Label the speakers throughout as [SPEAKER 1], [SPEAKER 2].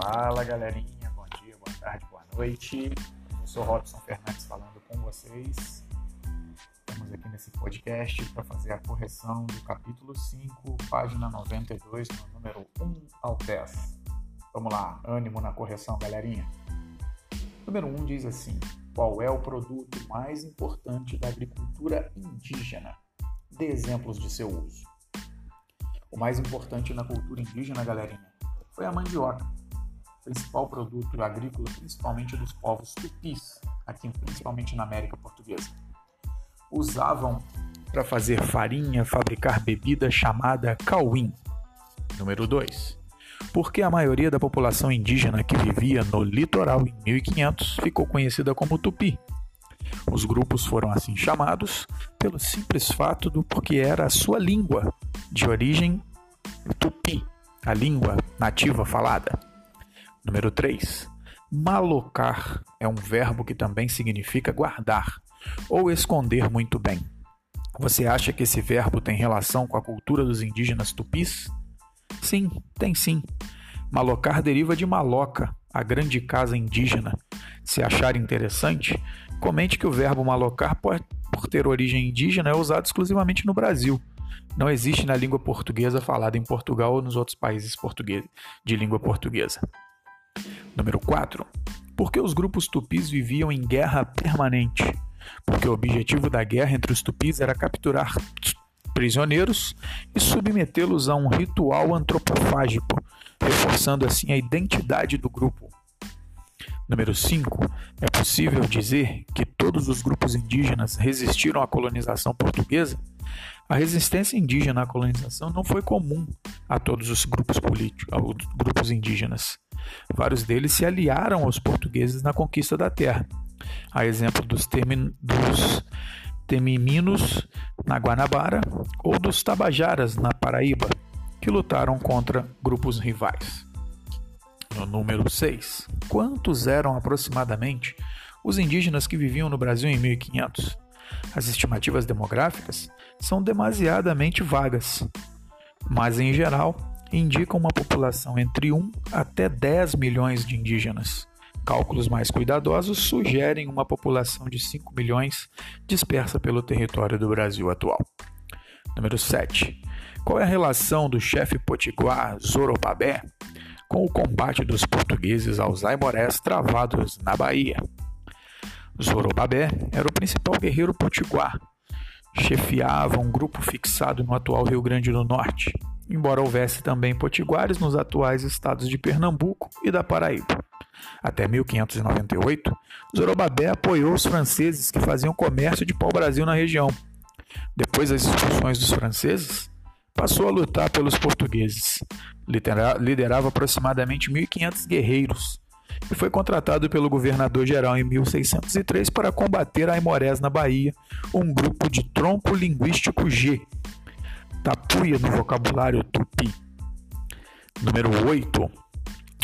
[SPEAKER 1] Fala galerinha, bom dia, boa tarde, boa noite. Eu sou Robson Fernandes falando com vocês. Estamos aqui nesse podcast para fazer a correção do capítulo 5, página 92, no número 1 ao 10. Vamos lá, ânimo na correção, galerinha. Número 1 diz assim: Qual é o produto mais importante da agricultura indígena? Dê exemplos de seu uso. O mais importante na cultura indígena, galerinha, foi a mandioca, principal produto agrícola, principalmente dos povos tupis, aqui principalmente na América Portuguesa. Usavam para fazer farinha, fabricar bebida chamada cauim. Número 2. Porque a maioria da população indígena que vivia no litoral em 1500 ficou conhecida como tupi. Os grupos foram assim chamados pelo simples fato do porque era a sua língua, de origem tupi, a língua nativa falada. Número 3. Malocar é um verbo que também significa guardar ou esconder muito bem. Você acha que esse verbo tem relação com a cultura dos indígenas tupis? Sim, tem sim. Malocar deriva de maloca, a grande casa indígena. Se achar interessante, comente que o verbo malocar, por ter origem indígena, é usado exclusivamente no Brasil não existe na língua portuguesa falada em Portugal ou nos outros países de língua portuguesa. Número 4. Porque os grupos tupis viviam em guerra permanente? Porque o objetivo da guerra entre os tupis era capturar prisioneiros e submetê-los a um ritual antropofágico, reforçando assim a identidade do grupo. Número 5. É possível dizer que todos os grupos indígenas resistiram à colonização portuguesa? A resistência indígena à colonização não foi comum a todos os grupos políticos, aos grupos indígenas. Vários deles se aliaram aos portugueses na conquista da terra. A exemplo dos, termin, dos temiminos na Guanabara ou dos tabajaras na Paraíba, que lutaram contra grupos rivais. No número 6, quantos eram aproximadamente os indígenas que viviam no Brasil em 1500? As estimativas demográficas são demasiadamente vagas, mas em geral indicam uma população entre 1 até 10 milhões de indígenas. Cálculos mais cuidadosos sugerem uma população de 5 milhões dispersa pelo território do Brasil atual. Número 7. Qual é a relação do chefe potiguar Zorobabé com o combate dos portugueses aos aimorés travados na Bahia? Zorobabé era o principal guerreiro potiguar. Chefiava um grupo fixado no atual Rio Grande do Norte, embora houvesse também potiguares nos atuais estados de Pernambuco e da Paraíba. Até 1598, Zorobabé apoiou os franceses que faziam comércio de pau-brasil na região. Depois das expulsões dos franceses, passou a lutar pelos portugueses. Liderava aproximadamente 1.500 guerreiros, e foi contratado pelo governador geral em 1603 para combater a Aimorés na Bahia, um grupo de tronco linguístico G, tapuia no vocabulário tupi. Número 8.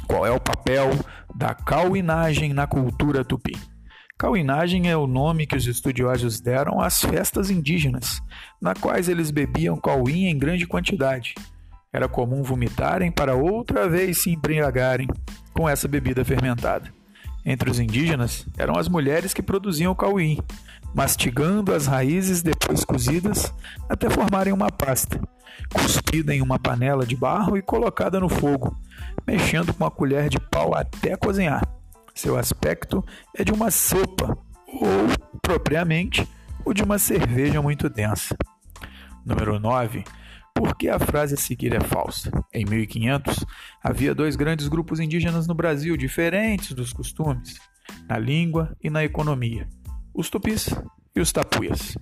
[SPEAKER 1] Qual é o papel da cauinagem na cultura tupi? Cauinagem é o nome que os estudiosos deram às festas indígenas, na quais eles bebiam cauim em grande quantidade. Era comum vomitarem para outra vez se embriagarem com essa bebida fermentada. Entre os indígenas eram as mulheres que produziam o cauim, mastigando as raízes depois cozidas até formarem uma pasta, cuspida em uma panela de barro e colocada no fogo, mexendo com a colher de pau até cozinhar. Seu aspecto é de uma sopa ou, propriamente, o de uma cerveja muito densa. Número 9 por que a frase a seguir é falsa? Em 1500, havia dois grandes grupos indígenas no Brasil, diferentes dos costumes, na língua e na economia: os tupis e os tapuias.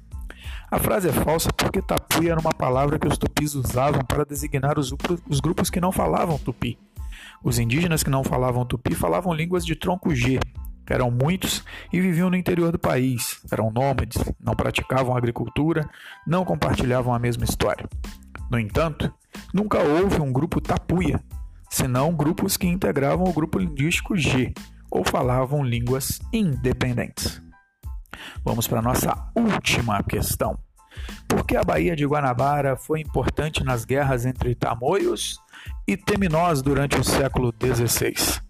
[SPEAKER 1] A frase é falsa porque tapuia era uma palavra que os tupis usavam para designar os, os grupos que não falavam tupi. Os indígenas que não falavam tupi falavam línguas de tronco G, eram muitos e viviam no interior do país. Eram nômades, não praticavam agricultura, não compartilhavam a mesma história. No entanto, nunca houve um grupo tapuia, senão grupos que integravam o grupo linguístico G ou falavam línguas independentes. Vamos para a nossa última questão. Por que a Baía de Guanabara foi importante nas guerras entre tamoios e teminós durante o século XVI?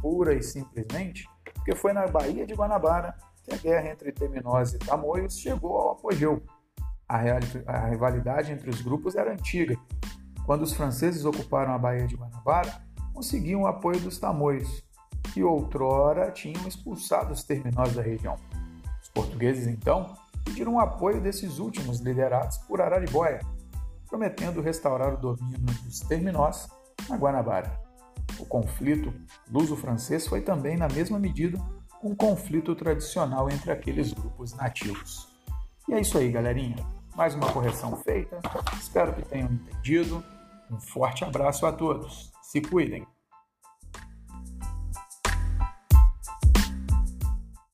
[SPEAKER 1] Pura e simplesmente porque foi na Baía de Guanabara que a guerra entre teminós e tamoios chegou ao apogeu. A, rivalidade entre os grupos era antiga. Quando os franceses ocuparam a Baía de Guanabara, conseguiam o apoio dos tamoios, que outrora tinham expulsado os terminós da região. Os portugueses, então, pediram o apoio desses últimos, liderados por Araribóia, prometendo restaurar o domínio dos terminós na Guanabara. O conflito luso-francês foi também, na mesma medida, um conflito tradicional entre aqueles grupos nativos. E é isso aí, galerinha. Mais uma correção feita. Espero que tenham entendido. Um forte abraço a todos. Se cuidem.